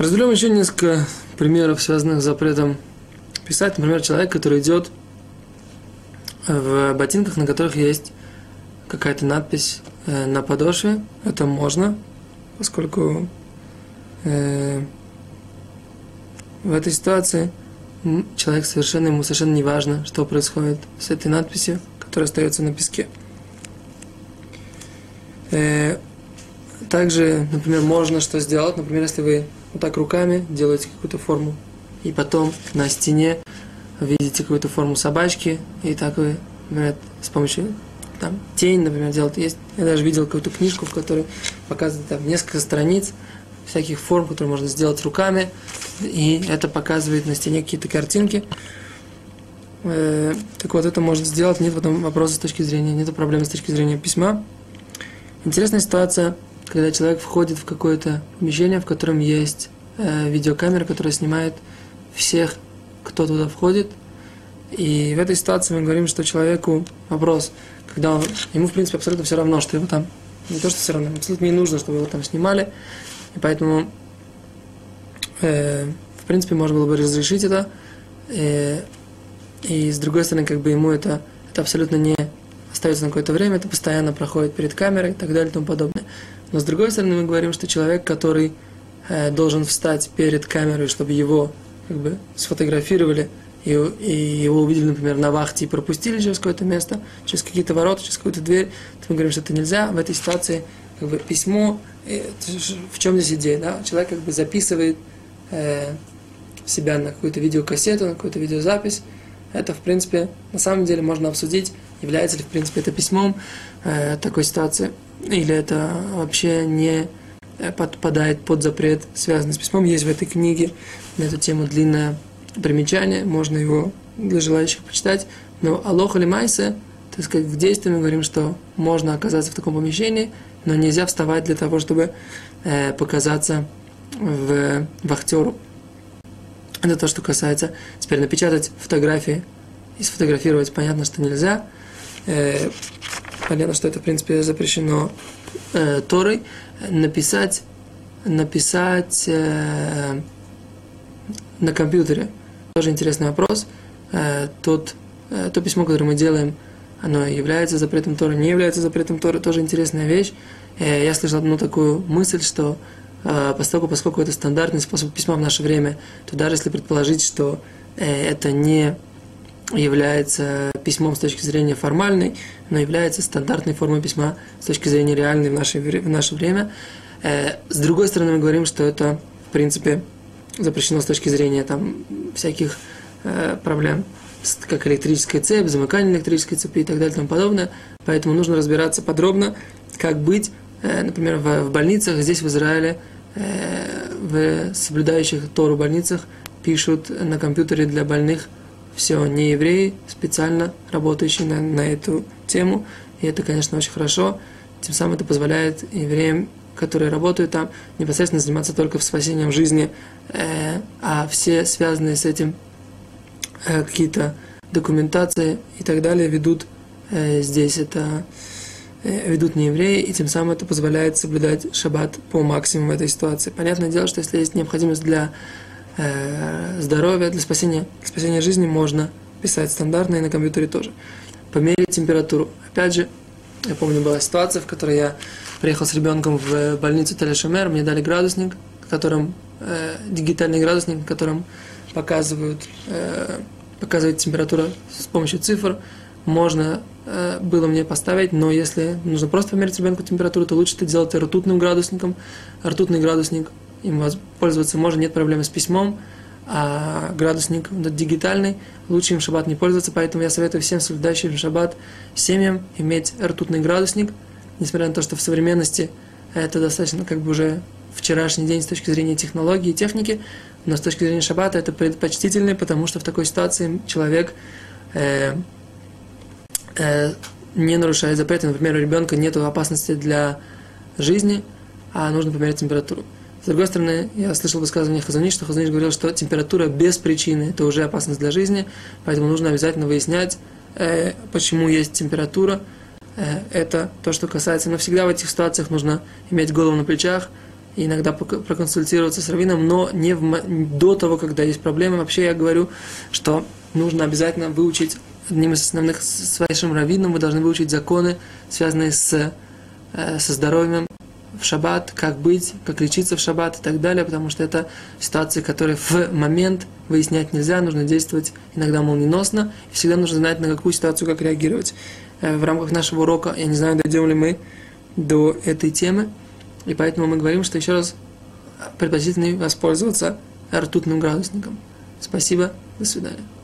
Разберем еще несколько примеров, связанных с запретом писать. Например, человек, который идет в ботинках, на которых есть какая-то надпись э, на подошве. Это можно, поскольку э, в этой ситуации человек совершенно, ему совершенно не важно, что происходит с этой надписью, которая остается на песке. Э, также, например, можно что сделать, например, если вы вот так руками делаете какую-то форму, и потом на стене видите какую-то форму собачки, и так вы, например, с помощью там, тень, например, делать. Есть, я даже видел какую-то книжку, в которой показывают там несколько страниц всяких форм, которые можно сделать руками, и это показывает на стене какие-то картинки. Э, так вот, это можно сделать, нет в этом вопроса с точки зрения, нет проблемы с точки зрения письма. Интересная ситуация, когда человек входит в какое-то помещение, в котором есть э, видеокамера, которая снимает всех, кто туда входит. И в этой ситуации мы говорим, что человеку вопрос, когда он, ему, в принципе, абсолютно все равно, что его там, не то, что все равно, абсолютно не нужно, чтобы его там снимали. И поэтому, э, в принципе, можно было бы разрешить это. Э, и с другой стороны, как бы ему это, это абсолютно не остается на какое-то время, это постоянно проходит перед камерой и так далее и тому подобное. Но с другой стороны, мы говорим, что человек, который э, должен встать перед камерой, чтобы его как бы сфотографировали и, и его увидели, например, на вахте и пропустили через какое-то место, через какие-то ворота, через какую-то дверь, то мы говорим, что это нельзя. В этой ситуации как бы письмо, в чем здесь идея? Да? Человек как бы записывает э, себя на какую-то видеокассету, на какую-то видеозапись. Это, в принципе, на самом деле можно обсудить, является ли, в принципе, это письмом э, такой ситуации, или это вообще не э, подпадает под запрет, связанный с письмом. Есть в этой книге на эту тему длинное примечание, можно его для желающих почитать. Но алоха или майсе, так сказать, в действии мы говорим, что можно оказаться в таком помещении, но нельзя вставать для того, чтобы э, показаться в вахтеру. Это то, что касается. Теперь напечатать фотографии и сфотографировать, понятно, что нельзя. Э, понятно, что это, в принципе, запрещено э, Торой. Написать, написать э, на компьютере. Тоже интересный вопрос. Э, тот, э, то письмо, которое мы делаем, оно является запретом Торы, не является запретом Торы, тоже интересная вещь. Э, я слышал одну такую мысль, что поскольку, поскольку это стандартный способ письма в наше время, то даже если предположить, что это не является письмом с точки зрения формальной, но является стандартной формой письма с точки зрения реальной в наше, в наше время. С другой стороны, мы говорим, что это, в принципе, запрещено с точки зрения там, всяких э, проблем, как электрическая цепь, замыкание электрической цепи и так далее и тому подобное. Поэтому нужно разбираться подробно, как быть, э, например, в, больницах, здесь в Израиле, э, в соблюдающих Тору больницах пишут на компьютере для больных все не евреи, специально работающие на, на эту тему. И это, конечно, очень хорошо. Тем самым это позволяет евреям которые работают там, непосредственно заниматься только в спасением жизни, э, а все связанные с этим э, какие-то документации и так далее ведут э, здесь это э, ведут не евреи, и тем самым это позволяет соблюдать шаббат по максимуму в этой ситуации. Понятное дело, что если есть необходимость для э, здоровья, для спасения, для спасения жизни, можно писать стандартно и на компьютере тоже. Померить температуру. Опять же, я помню, была ситуация, в которой я приехал с ребенком в больницу Телешумер, мне дали градусник, которым, э, дигитальный градусник, которым показывают, э, показывает температура с помощью цифр. Можно э, было мне поставить, но если нужно просто померить ребенку температуру, то лучше это делать ртутным градусником. Ртутный градусник, им пользоваться можно, нет проблемы с письмом, а градусник дигитальный, лучше им шаббат не пользоваться, поэтому я советую всем соблюдающим шаббат семьям иметь ртутный градусник, несмотря на то, что в современности это достаточно как бы уже вчерашний день с точки зрения технологии и техники, но с точки зрения шаббата это предпочтительно, потому что в такой ситуации человек э, э, не нарушает запреты. Например, у ребенка нет опасности для жизни, а нужно померить температуру. С другой стороны, я слышал высказывание Хазаниш, что Хазаниш говорил, что температура без причины – это уже опасность для жизни, поэтому нужно обязательно выяснять, э, почему есть температура. Э, это то, что касается. Но всегда в этих ситуациях нужно иметь голову на плечах иногда проконсультироваться с раввином, но не в, до того, когда есть проблемы. Вообще я говорю, что нужно обязательно выучить одним из основных с вашим раввином, вы должны выучить законы, связанные с, э, со здоровьем в шаббат, как быть, как лечиться в шаббат и так далее, потому что это ситуации, которые в момент выяснять нельзя, нужно действовать иногда молниеносно, и всегда нужно знать, на какую ситуацию как реагировать. Э, в рамках нашего урока, я не знаю, дойдем ли мы до этой темы, и поэтому мы говорим, что еще раз предпочтительнее воспользоваться ртутным градусником. Спасибо, до свидания.